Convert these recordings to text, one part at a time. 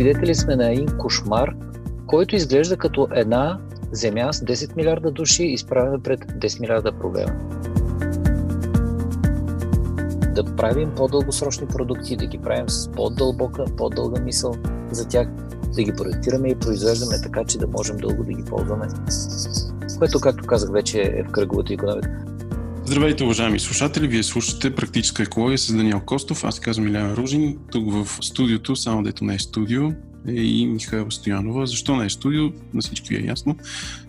Свидетели сме на един кошмар, който изглежда като една земя с 10 милиарда души, изправена пред 10 милиарда проблема. Да правим по-дългосрочни продукти, да ги правим с по-дълбока, по-дълга мисъл за тях, да ги проектираме и произвеждаме така, че да можем дълго да ги ползваме. Което, както казах, вече е в кръговата економика. Здравейте, уважаеми слушатели! Вие слушате Практическа екология с Даниел Костов. Аз казвам Иляна Ружин. Тук в студиото, само дето не е студио, е и Михаил Стоянова. Защо не е студио? На всички е ясно,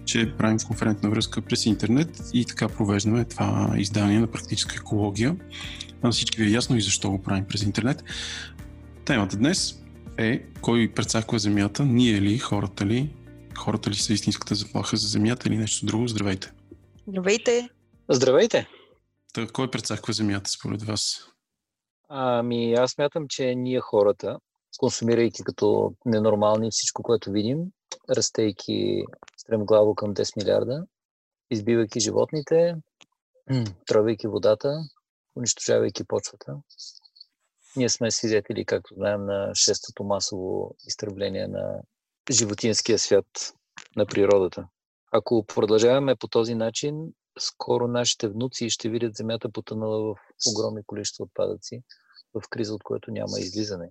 че правим конферентна връзка през интернет и така провеждаме това издание на Практическа екология. На всички ви е ясно и защо го правим през интернет. Темата днес е кой прецаква земята, ние ли, хората ли, хората ли са истинската заплаха за земята или нещо друго. Здравейте! Здравейте! Здравейте! Та, кой прецаква земята според вас? Ами аз мятам, че ние хората, консумирайки като ненормални всичко, което видим, растейки стремглаво към 10 милиарда, избивайки животните, тръвайки водата, унищожавайки почвата. Ние сме свидетели, както знаем, на шестото масово изтребление на животинския свят, на природата. Ако продължаваме по този начин, скоро нашите внуци ще видят земята потънала в огромни количества отпадъци, в криза, от което няма излизане.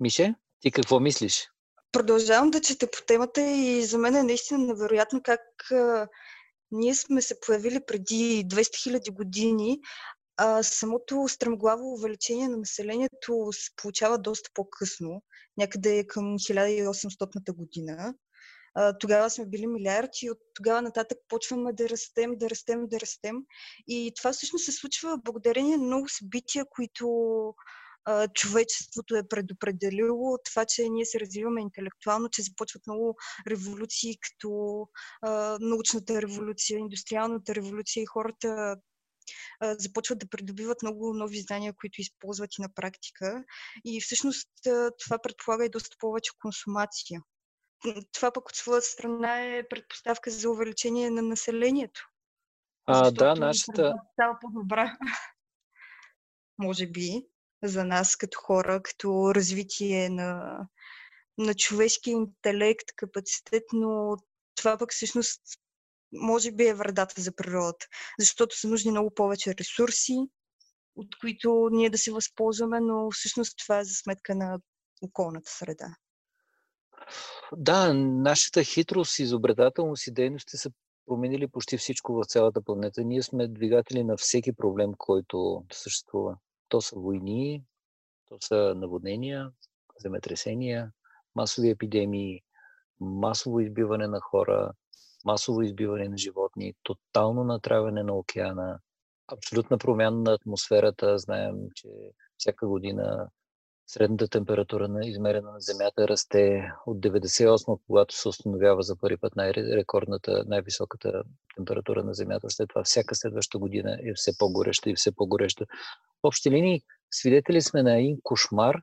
Мише, ти какво мислиш? Продължавам да чета по темата и за мен е наистина невероятно как а, ние сме се появили преди 200 000 години, а самото стремглаво увеличение на населението се получава доста по-късно, някъде към 1800 година тогава сме били милиарди и от тогава нататък почваме да растем, да растем, да растем. И това всъщност се случва благодарение на много събития, които човечеството е предопределило. Това, че ние се развиваме интелектуално, че започват много революции, като а, научната революция, индустриалната революция и хората започват да придобиват много нови знания, които използват и на практика. И всъщност това предполага и доста повече консумация това пък от своя страна е предпоставка за увеличение на населението. А, да, нашата... Става по-добра. Може би за нас като хора, като развитие на, на човешки интелект, капацитет, но това пък всъщност може би е вредата за природата, защото са нужни много повече ресурси, от които ние да се възползваме, но всъщност това е за сметка на околната среда. Да, нашата хитрост, изобретателност и дейности са променили почти всичко в цялата планета. Ние сме двигатели на всеки проблем, който съществува. То са войни, то са наводнения, земетресения, масови епидемии, масово избиване на хора, масово избиване на животни, тотално натравяне на океана, абсолютна промяна на атмосферата. Знаем, че всяка година Средната температура на измерена на Земята расте от 98, когато се установява за първи път най-рекордната, най-високата температура на Земята. След това всяка следваща година е все по-гореща и все по-гореща. В общи линии свидетели сме на един кошмар,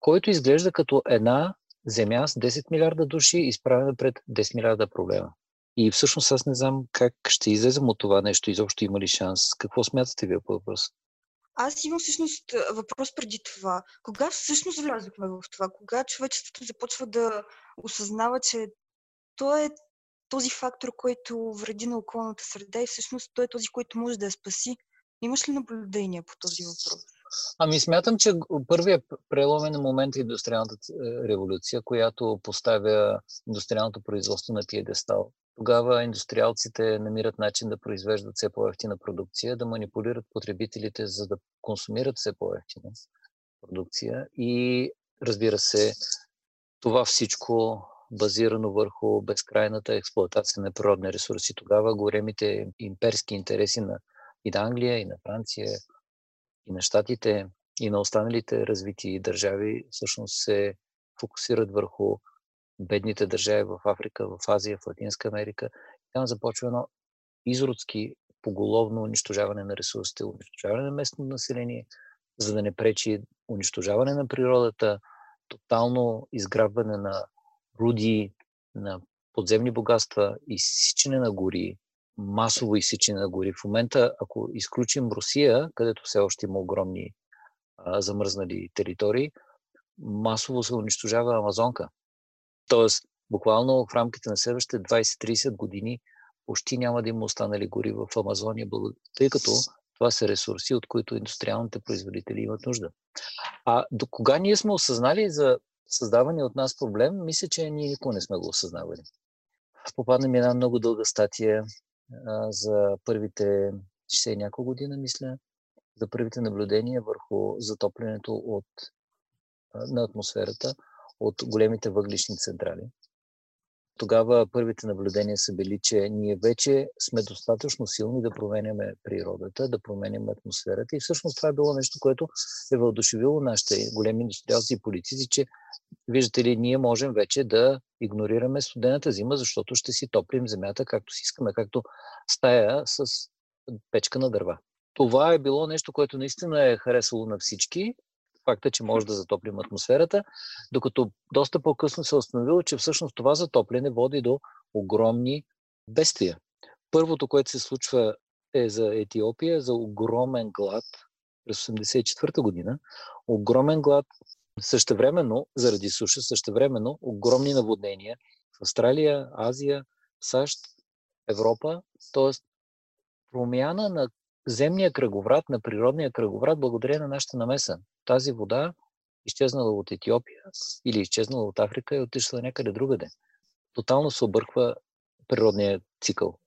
който изглежда като една Земя с 10 милиарда души, изправена пред 10 милиарда проблема. И всъщност аз не знам как ще излезем от това нещо, изобщо има ли шанс. Какво смятате вие по въпроса? Аз имам всъщност въпрос преди това. Кога всъщност влязохме в това? Кога човечеството започва да осъзнава, че той е този фактор, който вреди на околната среда и всъщност той е този, който може да я спаси? Имаш ли наблюдение по този въпрос? Ами смятам, че първият преломен момент е индустриалната е, революция, която поставя индустриалното производство на пиедестал. Тогава индустриалците намират начин да произвеждат все по-ефтина продукция, да манипулират потребителите, за да консумират все по-ефтина продукция. И разбира се, това всичко базирано върху безкрайната експлуатация на природни ресурси. Тогава големите имперски интереси на и на Англия, и на Франция, и на Штатите, и на останалите развити държави всъщност се фокусират върху бедните държави в Африка, в Азия, в Латинска Америка. Там започва едно изродски поголовно унищожаване на ресурсите, унищожаване на местното население, за да не пречи унищожаване на природата, тотално изграбване на руди, на подземни богатства, изсичане на гори, масово изсичане на гори. В момента, ако изключим Русия, където все още има огромни а, замръзнали територии, масово се унищожава Амазонка. Тоест, буквално в рамките на следващите 20-30 години почти няма да има останали гори в Амазония, тъй като това са ресурси, от които индустриалните производители имат нужда. А до кога ние сме осъзнали за създаване от нас проблем, мисля, че ние никога не сме го осъзнавали. Попадна ми една много дълга статия а, за първите 60 няколко година, мисля, за първите наблюдения върху затоплянето от, а, на атмосферата от големите въглишни централи тогава първите наблюдения са били, че ние вече сме достатъчно силни да променяме природата, да променяме атмосферата. И всъщност това е било нещо, което е въодушевило нашите големи индустриалци и политици, че виждате ли, ние можем вече да игнорираме студената зима, защото ще си топлим земята както си искаме, както стая с печка на дърва. Това е било нещо, което наистина е харесало на всички факта, че може да затоплим атмосферата, докато доста по-късно се е установило, че всъщност това затопляне води до огромни бедствия. Първото, което се случва е за Етиопия, за огромен глад през 1984 година. Огромен глад, същевременно, заради суша, същевременно огромни наводнения в Австралия, Азия, САЩ, Европа. Тоест, промяна на земния кръговрат, на природния кръговрат, благодарение на нашата намеса. Тази вода, изчезнала от Етиопия или изчезнала от Африка, е отишла някъде другаде. Тотално се обърква природния цикъл.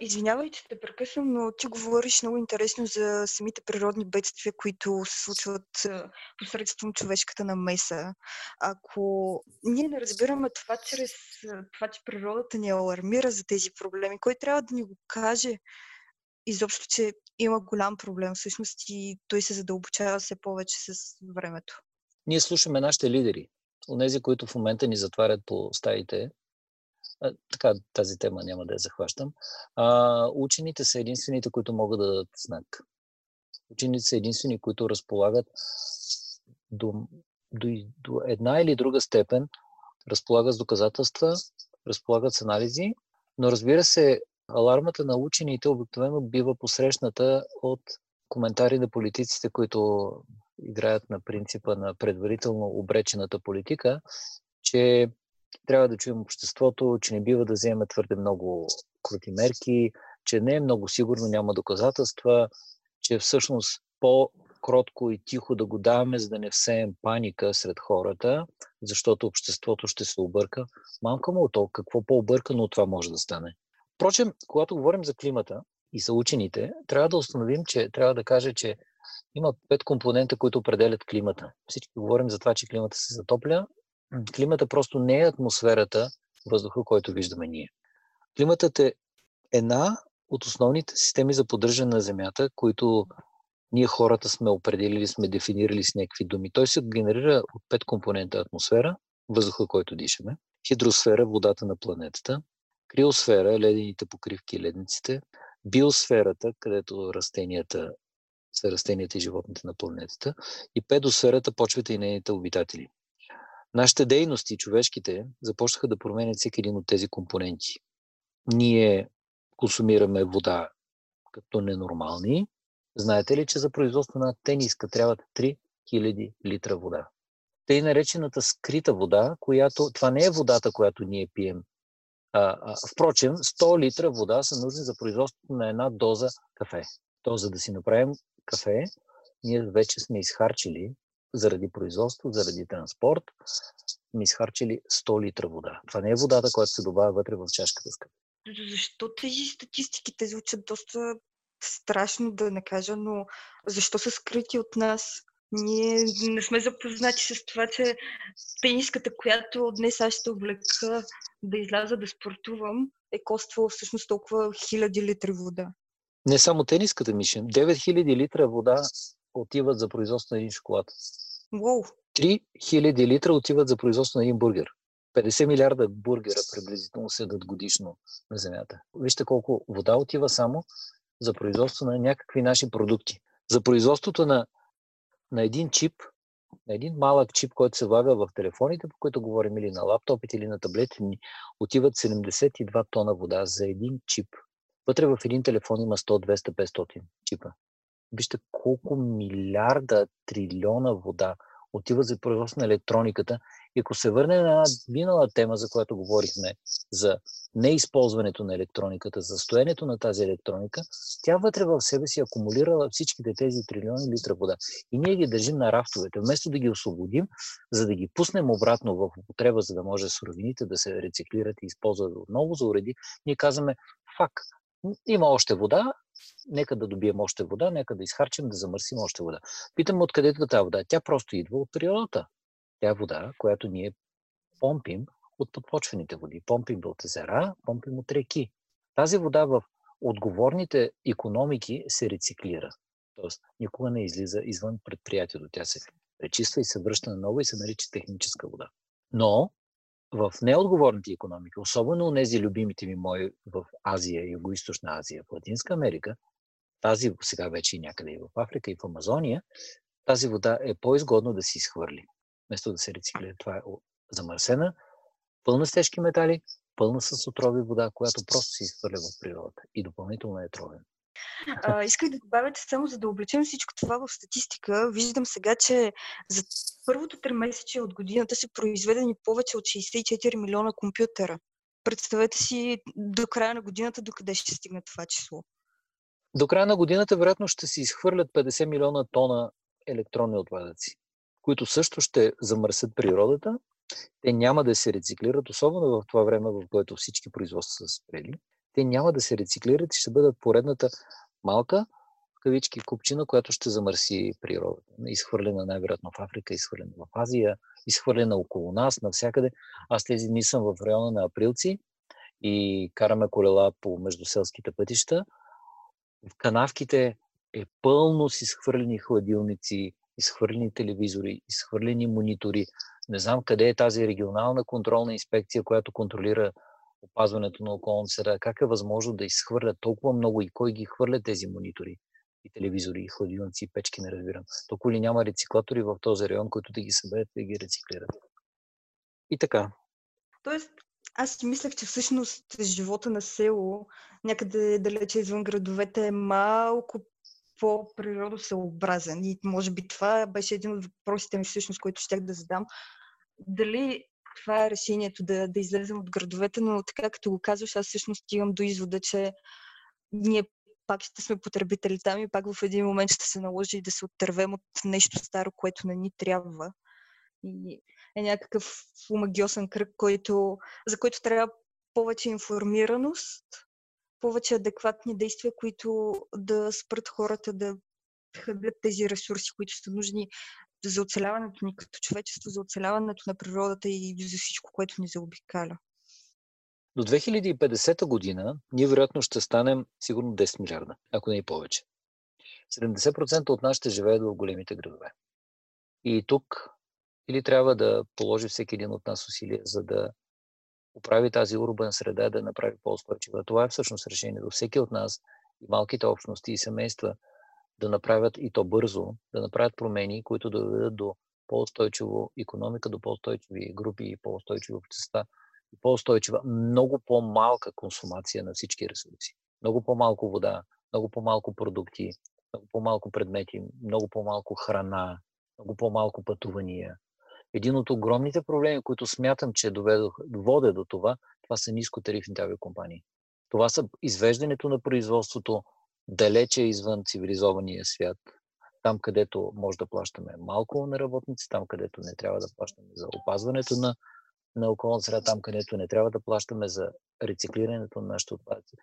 Извинявай, че те прекъсвам, но ти говориш много интересно за самите природни бедствия, които се случват посредством човешката намеса. Ако ние не разбираме това чрез това, че природата ни алармира за тези проблеми, кой трябва да ни го каже изобщо, че има голям проблем всъщност и той се задълбочава все повече с времето. Ние слушаме нашите лидери, онези, които в момента ни затварят по стаите. А, така, тази тема няма да я захващам. А, учените са единствените, които могат да дадат знак. Учените са единствени, които разполагат до, до, до една или друга степен, разполагат с доказателства, разполагат с анализи, но разбира се, Алармата на учените обикновено бива посрещната от коментари на политиците, които играят на принципа на предварително обречената политика, че трябва да чуем обществото, че не бива да вземе твърде много крути мерки, че не е много сигурно, няма доказателства, че всъщност по-кротко и тихо да го даваме, за да не всеем паника сред хората, защото обществото ще се обърка. Мамка му от какво по-объркано от това може да стане? Впрочем, когато говорим за климата и за учените, трябва да установим, че трябва да кажа, че има пет компонента, които определят климата. Всички говорим за това, че климата се затопля. Климата просто не е атмосферата, въздуха, който виждаме ние. Климатът е една от основните системи за поддържане на Земята, които ние хората сме определили, сме дефинирали с някакви думи. Той се генерира от пет компонента атмосфера, въздуха, който дишаме, хидросфера, водата на планетата, криосфера, ледените покривки и ледниците, биосферата, където растенията са растенията и животните на планетата, и педосферата, почвите и нейните обитатели. Нашите дейности, човешките, започнаха да променят всеки един от тези компоненти. Ние консумираме вода като ненормални. Знаете ли, че за производство на тениска трябват 3000 литра вода? Тъй наречената скрита вода, която това не е водата, която ние пием впрочем, 100 литра вода са нужни за производството на една доза кафе. То, за да си направим кафе, ние вече сме изхарчили заради производство, заради транспорт, сме изхарчили 100 литра вода. Това не е водата, която се добавя вътре в чашката с кафе. Защо тези статистики те звучат доста страшно да не кажа, но защо са скрити от нас? Ние не сме запознати с това, че тениската, която днес аз ще облека да изляза да спортувам, е коствала всъщност толкова хиляди литри вода. Не само тениската, Мишен. 9000 литра вода отиват за производство на един шоколад. Уоу! 3000 литра отиват за производство на един бургер. 50 милиарда бургера приблизително седат годишно на Земята. Вижте колко вода отива само за производство на някакви наши продукти. За производството на на един чип, на един малък чип, който се влага в телефоните, по които говорим или на лаптопите, или на таблети, отиват 72 тона вода за един чип. Вътре в един телефон има 100, 200, 500 чипа. Вижте колко милиарда, трилиона вода отива за производство на електрониката. И ако се върнем на минала тема, за която говорихме, за неизползването на електрониката, за стоенето на тази електроника, тя вътре в себе си акумулирала всичките тези трилиони литра вода. И ние ги държим на рафтовете. Вместо да ги освободим, за да ги пуснем обратно в употреба, за да може суровините да се рециклират и използват отново за уреди, ние казваме, фак, има още вода, нека да добием още вода, нека да изхарчим, да замърсим още вода. Питам откъде идва тази вода. Тя просто идва от природата. Тя е вода, която ние помпим от подпочвените води. Помпим от езера, помпим от реки. Тази вода в отговорните економики се рециклира. Тоест, никога не излиза извън предприятието. Тя се пречиства и се връща на ново и се нарича техническа вода. Но в неотговорните економики, особено тези любимите ми мои в Азия, Юго-Источна Азия, в Латинска Америка, тази сега вече и някъде и в Африка, и в Амазония, тази вода е по-изгодно да се изхвърли, вместо да се рециклира. Това е замърсена, пълна с тежки метали, пълна с отрови вода, която просто се изхвърля в природата и допълнително е тровен. А, исках да добавя, само за да облечем всичко това в статистика, виждам сега, че за първото три месече от годината са произведени повече от 64 милиона компютъра. Представете си до края на годината докъде ще стигне това число. До края на годината вероятно ще се изхвърлят 50 милиона тона електронни отпадъци, които също ще замърсят природата. Те няма да се рециклират, особено в това време, в което всички производства са спрели те няма да се рециклират и ще бъдат поредната малка в кавички купчина, която ще замърси природата. Изхвърлена най-вероятно в Африка, изхвърлена в Азия, изхвърлена около нас, навсякъде. Аз тези дни съм в района на Априлци и караме колела по междуселските пътища. В канавките е пълно с изхвърлени хладилници, изхвърлени телевизори, изхвърлени монитори. Не знам къде е тази регионална контролна инспекция, която контролира опазването на околната среда, как е възможно да изхвърлят толкова много и кой ги хвърля тези монитори и телевизори, и хладилници, и печки, не разбирам. Толкова ли няма рециклатори в този район, които да ги съберат и да ги рециклират? И така. Тоест, аз си мислех, че всъщност живота на село, някъде далече извън градовете, е малко по-природосъобразен. И може би това беше един от въпросите ми всъщност, който щях да задам. Дали това е решението да, да излезем от градовете, но така като го казваш, аз всъщност стигам до извода, че ние пак ще сме потребители там и пак в един момент ще се наложи да се оттървем от нещо старо, което не ни трябва. И е някакъв омагиосен кръг, който, за който трябва повече информираност, повече адекватни действия, които да спрат хората да хъбят тези ресурси, които са нужни за оцеляването ни като човечество, за оцеляването на природата и за всичко, което ни заобикаля. До 2050 година ние вероятно ще станем сигурно 10 милиарда, ако не и повече. 70% от нас ще живеят в големите градове. И тук или трябва да положи всеки един от нас усилия, за да оправи тази урбан среда, да направи по-устойчива. Това е всъщност решението. Всеки от нас и малките общности и семейства да направят и то бързо, да направят промени, които да доведат до по-устойчиво економика, до по-устойчиви групи и по-устойчиви общества, и по-устойчива, много по-малка консумация на всички ресурси. Много по-малко вода, много по-малко продукти, много по-малко предмети, много по-малко храна, много по-малко пътувания. Един от огромните проблеми, които смятам, че доведох, водя до това, това са нискотарифните авиакомпании. Това са извеждането на производството далече извън цивилизования свят, там където може да плащаме малко на работници, там където не трябва да плащаме за опазването на, на околната среда, там където не трябва да плащаме за рециклирането на нашите отпадъци.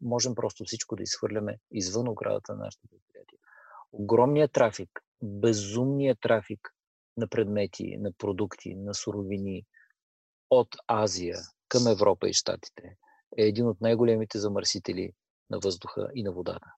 Можем просто всичко да изхвърляме извън оградата на нашите предприятия. Огромният трафик, безумният трафик на предмети, на продукти, на суровини от Азия към Европа и Штатите е един от най-големите замърсители на въздуха и на водата.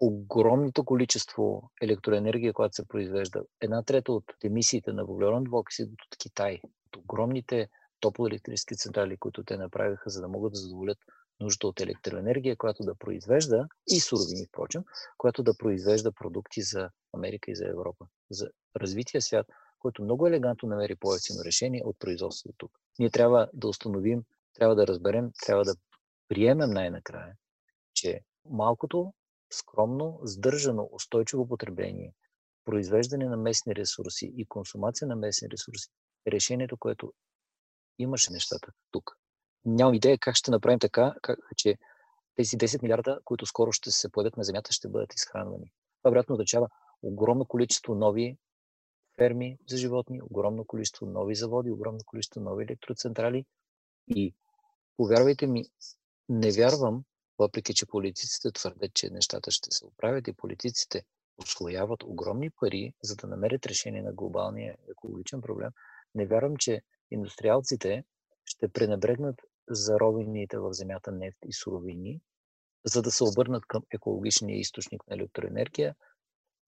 Огромното количество електроенергия, която се произвежда, една трета от емисиите на въглероден двуоксид от Китай, от огромните топлоелектрически централи, които те направиха, за да могат да задоволят нужда от електроенергия, която да произвежда и суровини, впрочем, която да произвежда продукти за Америка и за Европа, за развития свят, който много елегантно намери по-ефтино решение от производството тук. Ние трябва да установим, трябва да разберем, трябва да приемем най-накрая, че малкото, скромно, сдържано, устойчиво потребление произвеждане на местни ресурси и консумация на местни ресурси е решението, което имаше нещата тук. Нямам идея как ще направим така, как, че тези 10 милиарда, които скоро ще се появят на Земята, ще бъдат изхранвани. Това вероятно означава огромно количество нови ферми за животни, огромно количество нови заводи, огромно количество нови електроцентрали. И повярвайте ми, не вярвам, въпреки че политиците твърдят, че нещата ще се оправят и политиците освояват огромни пари, за да намерят решение на глобалния екологичен проблем, не вярвам, че индустриалците ще пренебрегнат заровените в земята нефт и суровини, за да се обърнат към екологичния източник на електроенергия,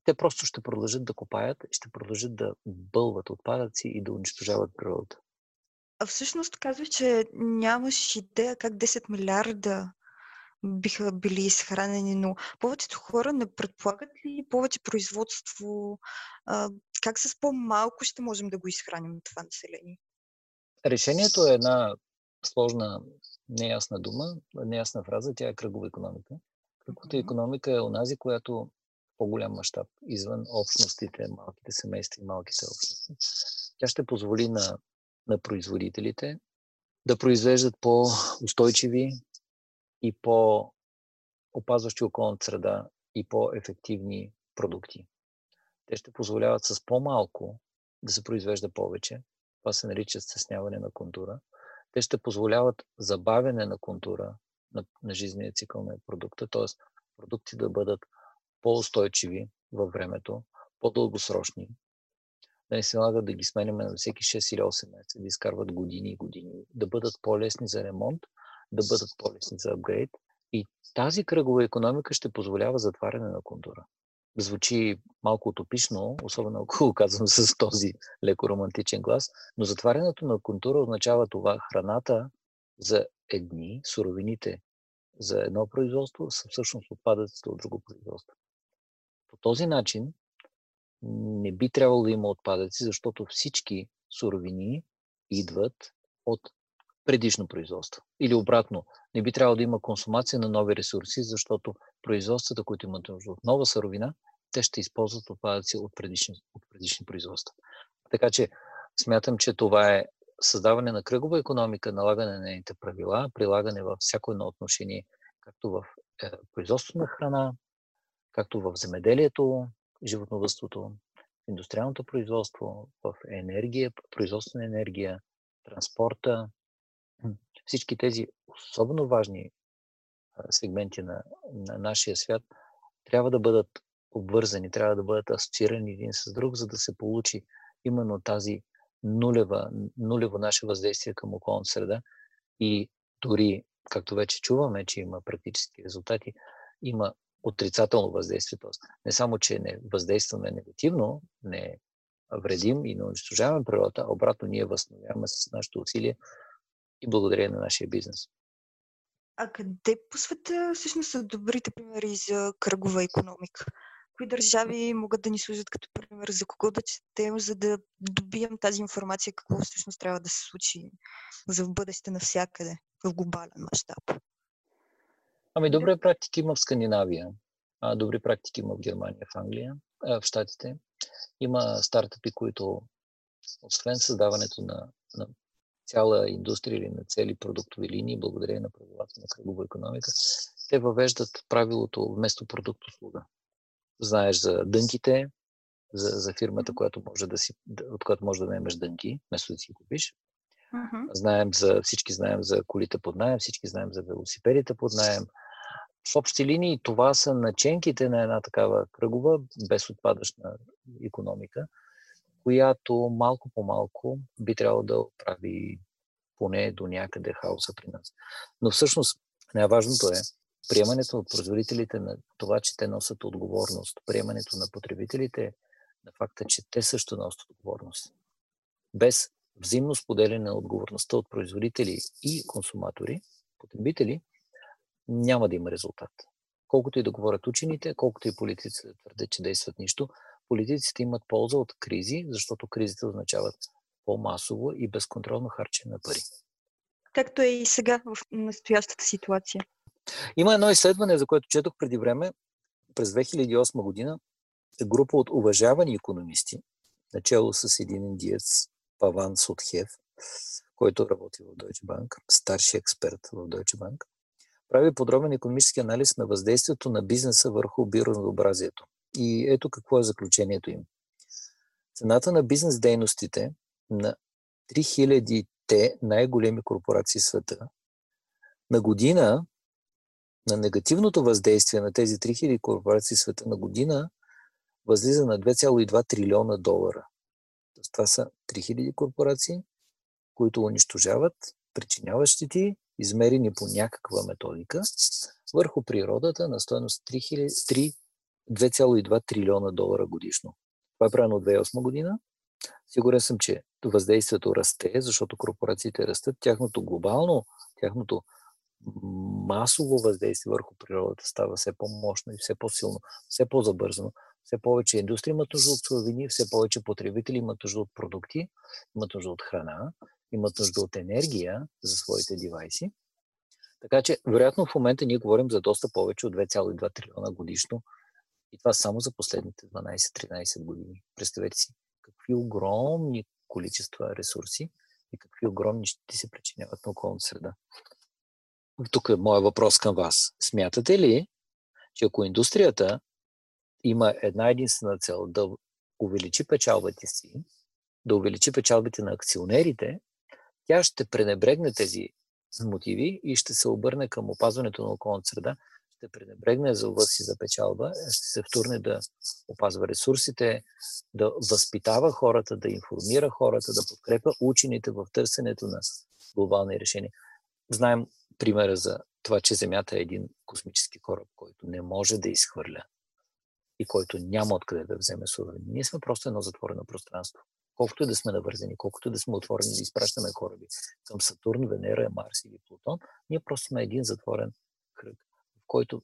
те просто ще продължат да копаят, ще продължат да бълват отпадъци и да унищожават природата. А всъщност казваш, че нямаш идея как 10 милиарда биха били изхранени, но повечето хора не предполагат ли повече производство? А, как с по-малко ще можем да го изхраним това население? Решението е една сложна, неясна дума, неясна фраза, тя е кръгова економика. Кръговата економика е онази, която по-голям мащаб, извън общностите, малките семейства и малките общности. Тя ще позволи на, на производителите да произвеждат по-устойчиви и по-опазващи околната среда и по-ефективни продукти. Те ще позволяват с по-малко да се произвежда повече. Това се нарича стесняване на контура. Те ще позволяват забавяне на контура на, на жизнения цикъл на продукта, т.е. продукти да бъдат по-устойчиви във времето, по-дългосрочни, да не се налага да ги сменяме на всеки 6 или 8 месеца, да изкарват години и години, да бъдат по-лесни за ремонт, да бъдат по-лесни за апгрейд. И тази кръгова економика ще позволява затваряне на контура. Звучи малко утопично, особено ако го казвам с този леко романтичен глас, но затварянето на контура означава това храната за едни, суровините за едно производство са всъщност отпадъците от друго производство. Този начин не би трябвало да има отпадъци, защото всички суровини идват от предишно производство. Или обратно, не би трябвало да има консумация на нови ресурси, защото производствата, които имат нужда от нова суровина, те ще използват отпадъци от предишни, от предишни производства. Така че смятам, че това е създаване на кръгова економика, налагане на нейните правила, прилагане във всяко едно отношение, както в е, производството на храна, както в земеделието, животновътството, индустриалното производство, в енергия, производство на енергия, транспорта. Всички тези особено важни сегменти на, на нашия свят трябва да бъдат обвързани, трябва да бъдат асоциирани един с друг, за да се получи именно тази нулева, нулево наше въздействие към околната среда и дори, както вече чуваме, че има практически резултати, има отрицателно въздействие. Тоест, не само, че не въздействаме негативно, не вредим и не унищожаваме природата, а обратно ние възстановяваме с нашето усилие и благодарение на нашия бизнес. А къде по света всъщност са добрите примери за кръгова економика? Кои държави могат да ни служат като пример за кого да четем, за да добием тази информация, какво всъщност трябва да се случи за в бъдеще навсякъде, в глобален мащаб? Ами добри практики има в Скандинавия, а, добри практики има в Германия, в Англия, а, в Штатите. Има стартъпи, които освен създаването на, на цяла индустрия или на цели продуктови линии, благодарение на правилата на кръгова економика, те въвеждат правилото вместо продукт услуга. Знаеш за дънките, за, за фирмата, която може да си, от която може да наемеш дънки, вместо да си купиш. Uh-huh. Знаем за, всички знаем за колите под найем, всички знаем за велосипедите под найем. В общи линии това са наченките на една такава кръгова, без отпадъчна економика, която малко по малко би трябвало да прави поне до някъде хаоса при нас. Но всъщност най-важното е приемането от производителите на това, че те носят отговорност, приемането на потребителите на факта, че те също носят отговорност. Без взаимно споделяне на отговорността от производители и консуматори, потребители, няма да има резултат. Колкото и да говорят учените, колкото и политиците да твърдят, че действат нищо, политиците имат полза от кризи, защото кризите означават по-масово и безконтролно харчене на пари. Както е и сега в настоящата ситуация. Има едно изследване, за което четох преди време, през 2008 година, група от уважавани економисти, начало с един индиец, Паван Сотхев, който работи в Deutsche Bank, старши експерт в Deutsche Bank, прави подробен економически анализ на въздействието на бизнеса върху биоразнообразието. И ето какво е заключението им. Цената на бизнес дейностите на 3000-те най-големи корпорации в света на година, на негативното въздействие на тези 3000 корпорации в света на година, възлиза на 2,2 трилиона долара. Това са 3000 корпорации, които унищожават, причиняват щети, измерени по някаква методика, върху природата на стоеност 2,2 трилиона долара годишно. Това е правено от 2008 година. Сигурен съм, че въздействието расте, защото корпорациите растат. Тяхното глобално, тяхното масово въздействие върху природата става все по-мощно и все по-силно, все по-забързано. Все повече индустрия имат нужда от суровини, все повече потребители имат нужда от продукти, имат нужда от храна, имат нужда от енергия за своите девайси. Така че, вероятно, в момента ние говорим за доста повече от 2,2 трилиона годишно и това само за последните 12-13 години. Представете си какви огромни количества ресурси и какви огромни щети се причиняват на околната среда. Тук е моят въпрос към вас. Смятате ли, че ако индустрията има една единствена цел да увеличи печалбите си, да увеличи печалбите на акционерите, тя ще пренебрегне тези мотиви и ще се обърне към опазването на околната среда, ще пренебрегне за си за печалба, ще се втурне да опазва ресурсите, да възпитава хората, да информира хората, да подкрепа учените в търсенето на глобални решения. Знаем примера за това, че Земята е един космически кораб, който не може да изхвърля и който няма откъде да вземе суровини. Ние сме просто едно затворено пространство. Колкото и да сме навързани, колкото и да сме отворени да изпращаме кораби към Сатурн, Венера, Марс или Плутон, ние просто сме един затворен кръг, в който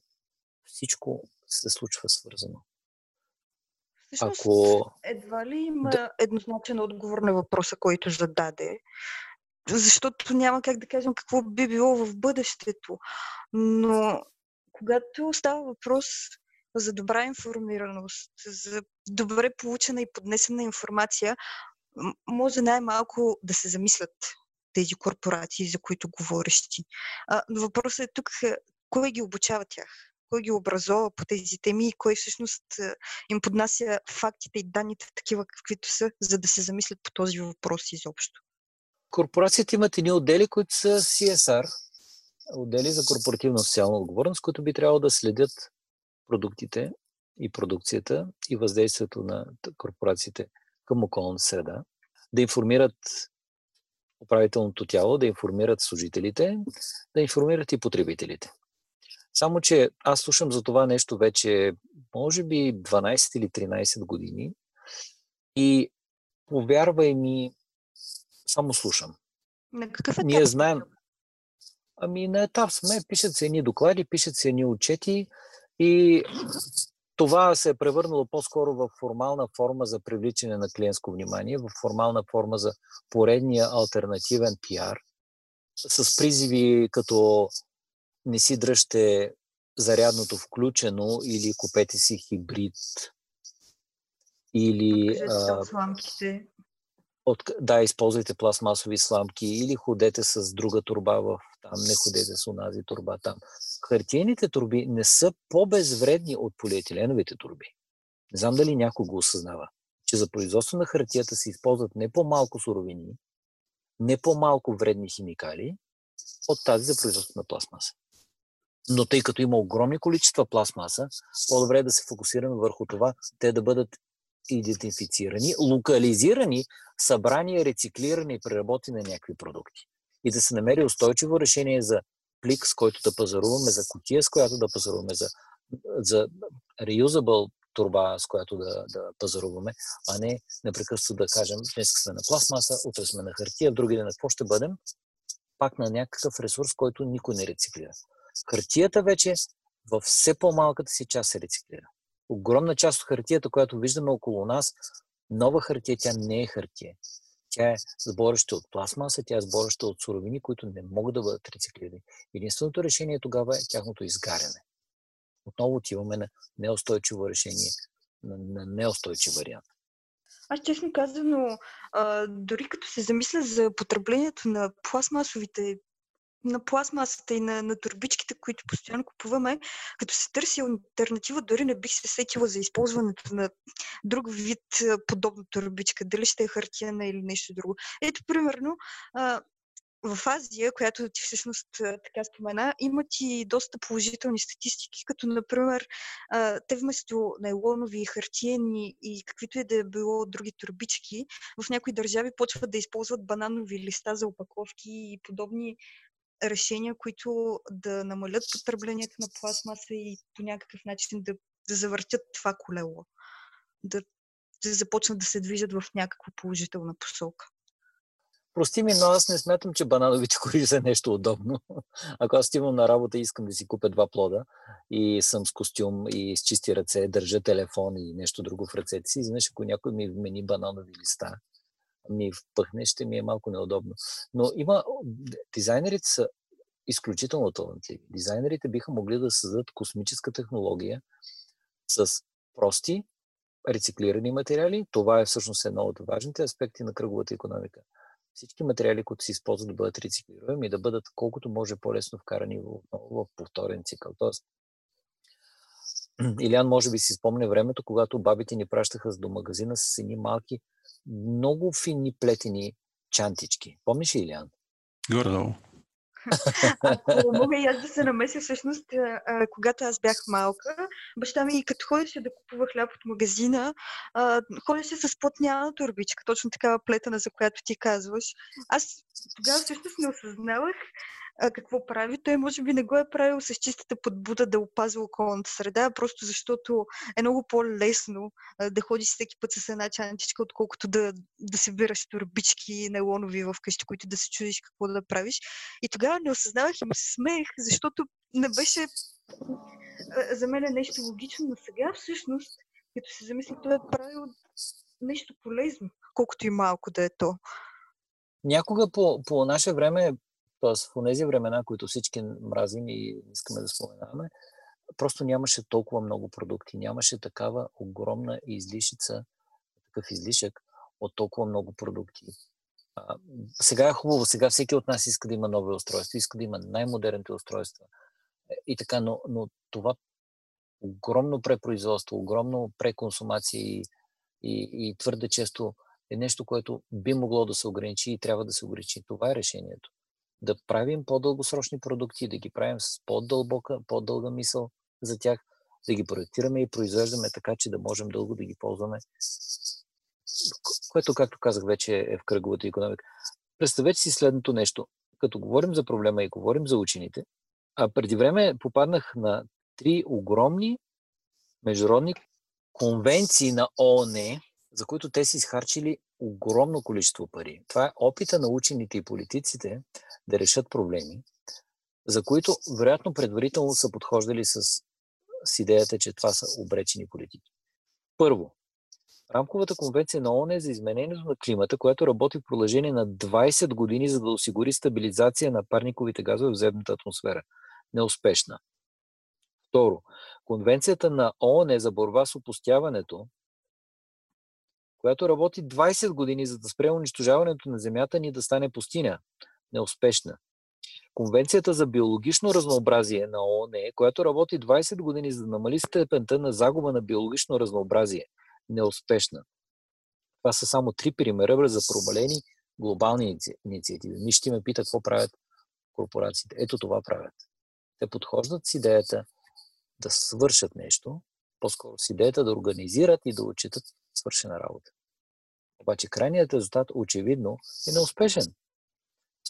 всичко се случва свързано. Всъщност, Ако... едва ли има да. еднозначен отговор на въпроса, който зададе, защото няма как да кажем какво би било в бъдещето. Но когато става въпрос за добра информираност, за добре получена и поднесена информация, може най-малко да се замислят тези корпорации, за които говориш ти. А, но въпросът е тук, е, кой ги обучава тях? Кой ги образова по тези теми и кой всъщност им поднася фактите и данните такива каквито са, за да се замислят по този въпрос изобщо? Корпорациите имат едни отдели, които са CSR, отдели за корпоративна социална отговорност, които би трябвало да следят продуктите и продукцията и въздействието на корпорациите към околната среда, да информират управителното тяло, да информират служителите, да информират и потребителите. Само, че аз слушам за това нещо вече, може би 12 или 13 години и повярвай ми, само слушам. На какъв етап? Ние знаем. Ами на етап сме, пишат се едни доклади, пишат се едни отчети, и това се е превърнало по-скоро в формална форма за привличане на клиентско внимание, в формална форма за поредния альтернативен пиар, с призиви като не си дръжте зарядното включено или купете си хибрид. Или... А, от, да, използвайте пластмасови сламки или ходете с друга турба в там, не ходете с онази турба там. Хартиените турби не са по-безвредни от полиетиленовите турби. Не знам дали някой го осъзнава, че за производство на хартията се използват не по-малко суровини, не по-малко вредни химикали от тази за производство на пластмаса. Но тъй като има огромни количества пластмаса, по-добре е да се фокусираме върху това те да бъдат идентифицирани, локализирани, събрани, рециклирани и преработени на някакви продукти. И да се намери устойчиво решение за плик, с който да пазаруваме, за котия, с която да пазаруваме, за, за reusable турба, с която да, да пазаруваме, а не непрекъснато да кажем, днес сме на пластмаса, утре сме на хартия, в други ден на какво ще бъдем? Пак на някакъв ресурс, който никой не рециклира. Хартията вече във все по-малката си част се рециклира огромна част от хартията, която виждаме около нас, нова хартия, тя не е хартия. Тя е сборище от пластмаса, тя е сборище от суровини, които не могат да бъдат рециклирани. Единственото решение тогава е тяхното изгаряне. Отново отиваме на неустойчиво решение. на, на неустойчив вариант. Аз честно казано, дори като се замисля за потреблението на пластмасовите на пластмасата и на, на турбичките, които постоянно купуваме, като се търси альтернатива, дори не бих се сетила за използването на друг вид подобна турбичка, дали ще е хартияна или нещо друго. Ето, примерно, в Азия, която ти всъщност така спомена, имат и доста положителни статистики, като например те вместо нейлонови, хартиени и каквито и да е било други турбички, в някои държави почват да използват бананови листа за опаковки и подобни решения, които да намалят потреблението на пластмаса и по някакъв начин да, да завъртят това колело, да, да започнат да се движат в някаква положителна посока. Прости ми, но аз не смятам, че банановите кори са нещо удобно. Ако аз имам на работа и искам да си купя два плода и съм с костюм и с чисти ръце, държа телефон и нещо друго в ръцете си, изведнъж ако някой ми вмени бананови листа, ми впъхне, ще ми е малко неудобно. Но има... Дизайнерите са изключително талантливи. Дизайнерите биха могли да създадат космическа технология с прости, рециклирани материали. Това е всъщност едно от важните аспекти на кръговата економика всички материали, които се използват да бъдат рециклируеми и да бъдат колкото може по-лесно вкарани в, повторен цикъл. Тоест, Илян може би си спомня времето, когато бабите ни пращаха до магазина с едни малки, много финни плетени чантички. Помниш ли, Илян? Горе-долу. Ако мога и аз да се намеся, всъщност, а, когато аз бях малка, баща ми, като ходеше да купува хляб от магазина, а, ходеше с плътняна турбичка, точно такава плетена, за която ти казваш. Аз тогава всъщност не осъзнавах, какво прави. Той може би не го е правил с чистата подбуда да опазва околната среда, просто защото е много по-лесно да ходиш всеки път с една чантичка, отколкото да, да се бираш турбички нейлонови в къщи, които да се чудиш какво да правиш. И тогава не осъзнавах и му се смеех, защото не беше за мен е нещо логично, но сега всъщност, като се замислих, той е правил нещо полезно, колкото и малко да е то. Някога по, по наше време Тоест, в тези времена, които всички мразим и искаме да споменаваме, просто нямаше толкова много продукти, нямаше такава огромна излишица, такъв излишък от толкова много продукти. А, сега е хубаво, сега всеки от нас иска да има нови устройства, иска да има най-модерните устройства е, и така, но, но това огромно препроизводство, огромно преконсумация и, и, и твърде често е нещо, което би могло да се ограничи и трябва да се ограничи. Това е решението да правим по-дългосрочни продукти, да ги правим с по-дълбока, по-дълга мисъл за тях, да ги проектираме и произвеждаме така, че да можем дълго да ги ползваме, което, както казах, вече е в кръговата економика. Представете си следното нещо. Като говорим за проблема и говорим за учените, а преди време попаднах на три огромни международни конвенции на ООН, за които те са изхарчили огромно количество пари. Това е опита на учените и политиците да решат проблеми, за които вероятно предварително са подхождали с, с идеята, че това са обречени политики. Първо, Рамковата конвенция на ООН е за изменението на климата, която работи в продължение на 20 години, за да осигури стабилизация на парниковите газове в земната атмосфера. Неуспешна. Второ, Конвенцията на ООН за борба с опустяването която работи 20 години, за да спре унищожаването на Земята ни да стане пустиня. Неуспешна. Конвенцията за биологично разнообразие на ООН, която работи 20 години, за да намали степента на загуба на биологично разнообразие. Неуспешна. Това са само три примера за промалени глобални инициативи. Ни ще ме пита какво правят корпорациите. Ето това правят. Те подхождат с идеята да свършат нещо, по-скоро с идеята да организират и да отчитат свършена работа. Обаче крайният резултат очевидно е неуспешен.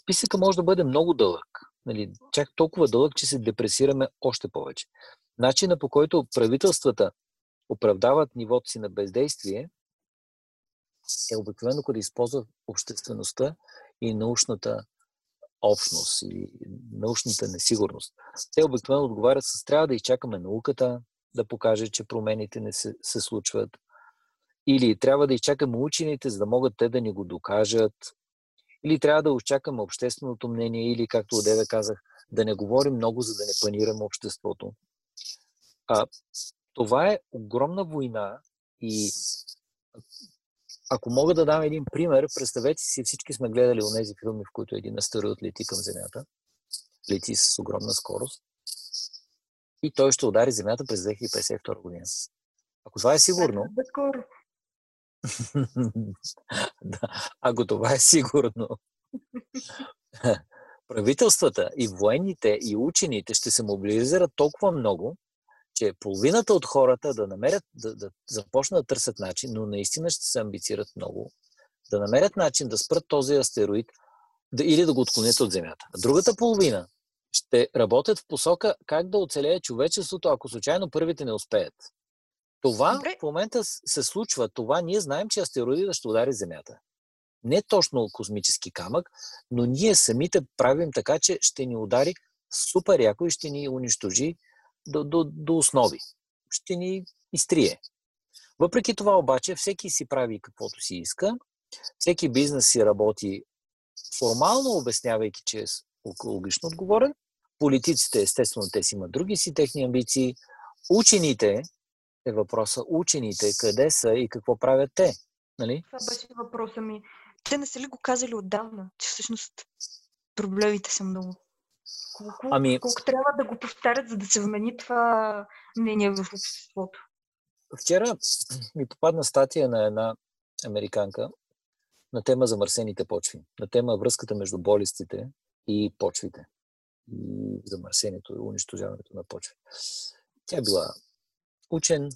Списъка може да бъде много дълъг. Нали, чак толкова дълъг, че се депресираме още повече. Начина по който правителствата оправдават нивото си на бездействие е обикновено, когато използват обществеността и научната общност и научната несигурност. Те обикновено отговарят с трябва да изчакаме науката да покаже, че промените не се, се случват, или трябва да изчакаме учените, за да могат те да ни го докажат. Или трябва да изчакаме общественото мнение, или, както одеве казах, да не говорим много, за да не панираме обществото. А, това е огромна война И ако мога да дам един пример, представете си, всички сме гледали онези филми, в които един астероид лети към Земята, лети с огромна скорост и той ще удари Земята през 2052 година. Ако това е сигурно... Да, ако това е сигурно, правителствата и военните и учените ще се мобилизират толкова много, че половината от хората да намерят, да, да започнат да търсят начин, но наистина ще се амбицират много, да намерят начин да спрат този астероид да, или да го отклонят от Земята. А другата половина ще работят в посока как да оцелее човечеството, ако случайно първите не успеят. Това Добре. в момента се случва. Това ние знаем, че астероидът ще удари Земята. Не точно космически камък, но ние самите правим така, че ще ни удари супер яко и ще ни унищожи до, до, до основи. Ще ни изтрие. Въпреки това обаче, всеки си прави каквото си иска, всеки бизнес си работи формално, обяснявайки, че е екологично отговорен. Политиците, естествено, те си имат други си техни амбиции. Учените, е въпроса, учените къде са и какво правят те. Нали? Това беше въпроса ми. Те не са ли го казали отдавна, че всъщност проблемите са много? Колко, ами... колко трябва да го повтарят, за да се вмени това мнение в обществото? Вчера ми попадна статия на една американка на тема замърсените почви, на тема връзката между болестите и почвите, и замърсението унищожаването на почви. Тя била учен,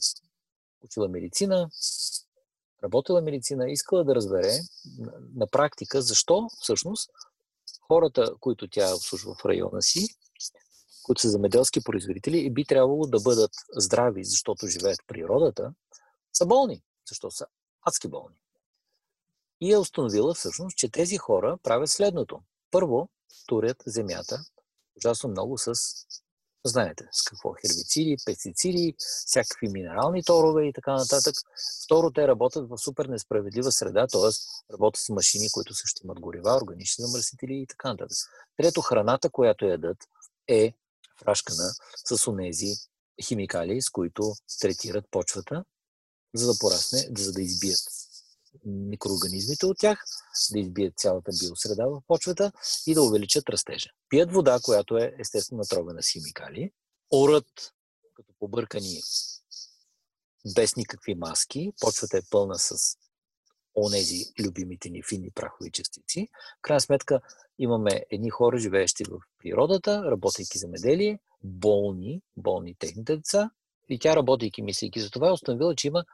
учила медицина, работила медицина, искала да разбере на практика защо всъщност хората, които тя обслужва в района си, които са замеделски производители и би трябвало да бъдат здрави, защото живеят в природата, са болни. Защо са адски болни? И е установила всъщност, че тези хора правят следното. Първо, турят земята ужасно много с, знаете, с какво, хербициди, пестициди, всякакви минерални торове и така нататък. Второ, те работят в супер несправедлива среда, т.е. работят с машини, които също имат горива, органични замърсители и така нататък. Трето, храната, която ядат, е фрашкана с онези химикали, с които третират почвата, за да порасне, за да избият микроорганизмите от тях, да избият цялата биосреда в почвата и да увеличат растежа. Пият вода, която е естествено натробена с химикали, орът като побъркани без никакви маски, почвата е пълна с онези любимите ни фини прахови частици. В крайна сметка имаме едни хора, живеещи в природата, работейки за меделие, болни, болни техните деца. И тя, работейки, мислейки за това, е установила, че има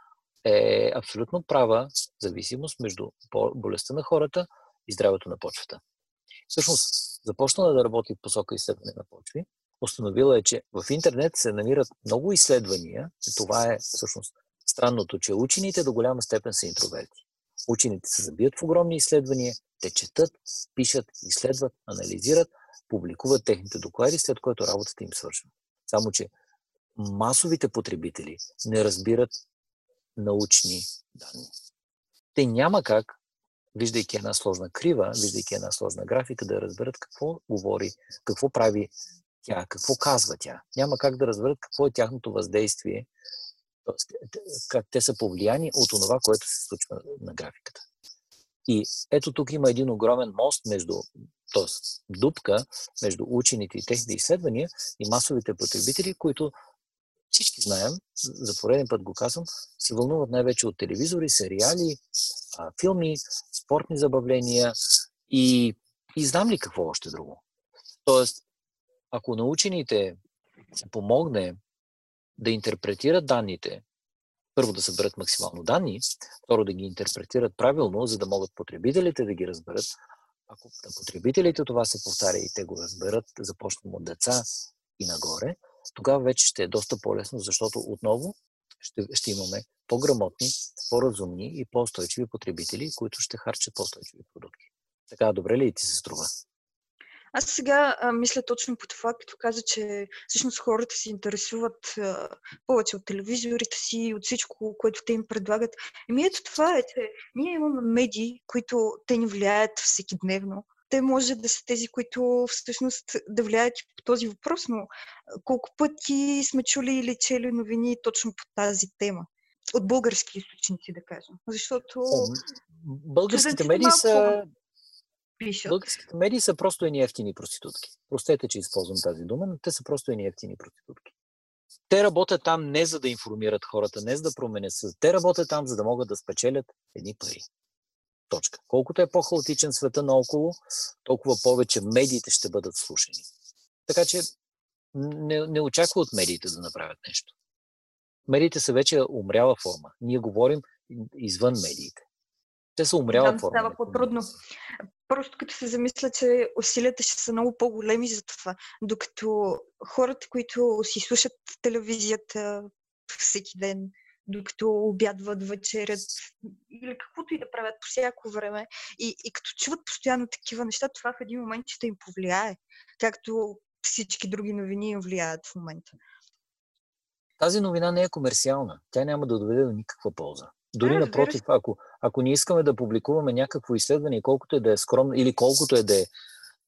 е абсолютно права зависимост между болестта на хората и здравето на почвата. Всъщност, започнала да работи в посока изследване на почви, установила е, че в интернет се намират много изследвания, и това е всъщност странното, че учените до голяма степен са интроверти. Учените се забият в огромни изследвания, те четат, пишат, изследват, анализират, публикуват техните доклади, след което работата им свършва. Само, че масовите потребители не разбират научни данни. Те няма как, виждайки една сложна крива, виждайки една сложна графика, да разберат какво говори, какво прави тя, какво казва тя. Няма как да разберат какво е тяхното въздействие, как те са повлияни от това, което се случва на графиката. И ето тук има един огромен мост между, т.е. дупка между учените и техните изследвания и масовите потребители, които всички знаем, за пореден път го казвам, се вълнуват най-вече от телевизори, сериали, филми, спортни забавления и, и знам ли какво още друго. Тоест, ако на учените се помогне да интерпретират данните, първо да съберат максимално данни, второ да ги интерпретират правилно, за да могат потребителите да ги разберат. Ако на потребителите това се повтаря и те го разберат, започнем от деца и нагоре, тогава вече ще е доста по-лесно, защото отново ще, ще имаме по-грамотни, по-разумни и по-устойчиви потребители, които ще харчат по-устойчиви продукти. Така, добре ли ти се струва? Аз сега а, мисля точно по това, като каза, че всъщност хората се интересуват а, повече от телевизорите си, от всичко, което те им предлагат. Еми ето това е, че ние имаме медии, които те ни влияят всеки дневно те може да са тези, които всъщност да влияят по този въпрос, но колко пъти сме чули или чели новини точно по тази тема. от български източници, да кажем. Защото... Българските медии са... Пишат. Българските медии са просто едни ефтини проститутки. Простете, че използвам тази дума, но те са просто едни ефтини проститутки. Те работят там не за да информират хората, не за да променят. Те работят там, за да могат да спечелят едни пари. Точка. Колкото е по-хаотичен света наоколо, толкова повече медиите ще бъдат слушани. Така че не, не очаква от медиите да направят нещо. Медиите са вече умряла форма. Ние говорим извън медиите. Те са умряла Там форма. става по-трудно. Просто като се замисля, че усилията ще са много по-големи за това. Докато хората, които си слушат телевизията всеки ден, докато обядват, вечерят или каквото и да правят по всяко време. И, и като чуват постоянно такива неща, това в един момент ще им повлияе, както всички други новини им влияят в момента. Тази новина не е комерциална. Тя няма да доведе до никаква полза. Дори да, напротив, ако, ако ние искаме да публикуваме някакво изследване, колкото е да е скромно или колкото е да е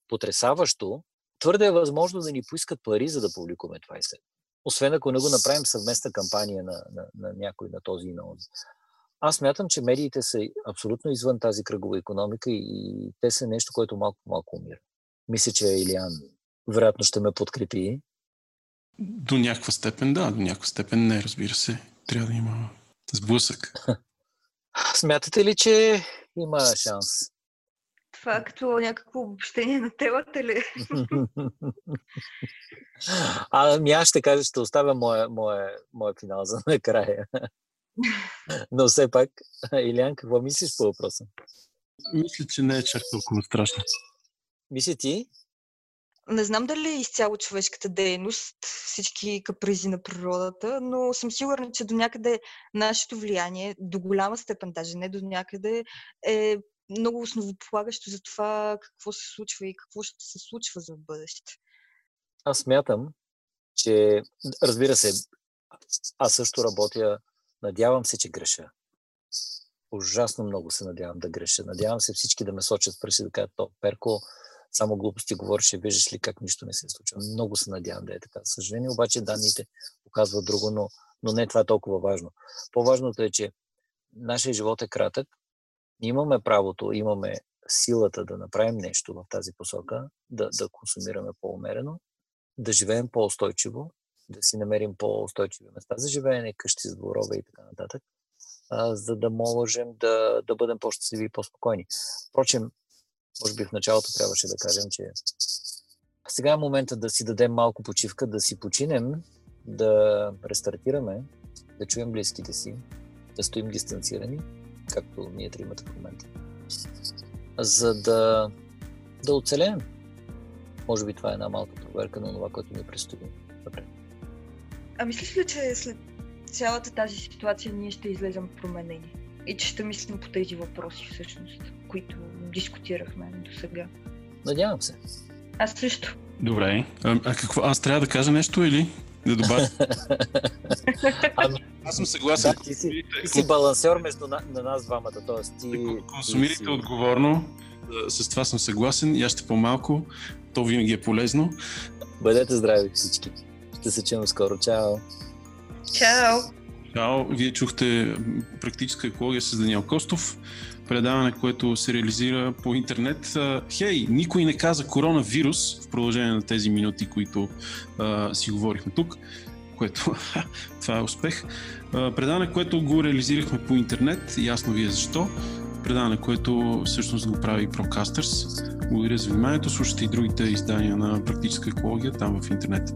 потрясаващо, твърде е възможно да ни поискат пари, за да публикуваме това изследване освен ако не го направим съвместна кампания на, на, на някой на този и на този. Аз мятам, че медиите са абсолютно извън тази кръгова економика и, те са нещо, което малко-малко умира. Мисля, че Илиан вероятно ще ме подкрепи. До някаква степен, да, до някаква степен не, разбира се. Трябва да има сблъсък. Смятате ли, че има шанс? Това като някакво обобщение на телата ли? а, ами аз ще кажа, ще оставя моя, моя, моя финал за накрая. Но все пак, Илян, какво мислиш по въпроса? Мисля, че не е чак толкова страшно. Мисля ти? Не знам дали е изцяло човешката дейност, всички капризи на природата, но съм сигурна, че до някъде нашето влияние, до голяма степен, даже не до някъде, е много основополагащо за това какво се случва и какво ще се случва за бъдеще. Аз смятам, че, разбира се, аз също работя, надявам се, че греша. Ужасно много се надявам да греша. Надявам се всички да ме сочат пръси да кажат, то, Перко, само глупости говориш и виждаш ли как нищо не се случва. Много се надявам да е така. Съжаление, обаче данните показват друго, но, но не това е толкова важно. По-важното е, че нашия живот е кратък имаме правото, имаме силата да направим нещо в тази посока, да, да консумираме по-умерено, да живеем по-устойчиво, да си намерим по-устойчиви места за живеене, къщи за дворове и така нататък, а, за да можем да, да бъдем по-щастливи и по-спокойни. Впрочем, може би в началото трябваше да кажем, че сега е момента да си дадем малко почивка, да си починем, да рестартираме, да чуем близките си, да стоим дистанцирани както ние тримата в момента. За да, да оцелеем. Може би това е една малка проверка на това, което ни предстои напред. А мислиш ли, че след цялата тази ситуация ние ще излезем променени? И че ще мислим по тези въпроси всъщност, които дискутирахме до сега? Надявам се. Аз също. Добре. А, а какво? Аз трябва да кажа нещо или? Да добавя. ами, Аз съм съгласен. Да, ти, си, ти си балансьор между на, на нас двамата. Тоест, ти, консумирайте ти си... отговорно. С това съм съгласен. Я ще по-малко. То винаги е полезно. Бъдете здрави всички. Ще се чуем скоро. Чао! Чао! Чао! Вие чухте практическа екология с Даниел Костов предаване, което се реализира по интернет. Хей, никой не каза коронавирус в продължение на тези минути, които а, си говорихме тук, което това е успех. А, предаване, което го реализирахме по интернет, ясно ви е защо. Предаване, което всъщност го прави Procasters. Благодаря за вниманието. Слушайте и другите издания на практическа екология там в интернет.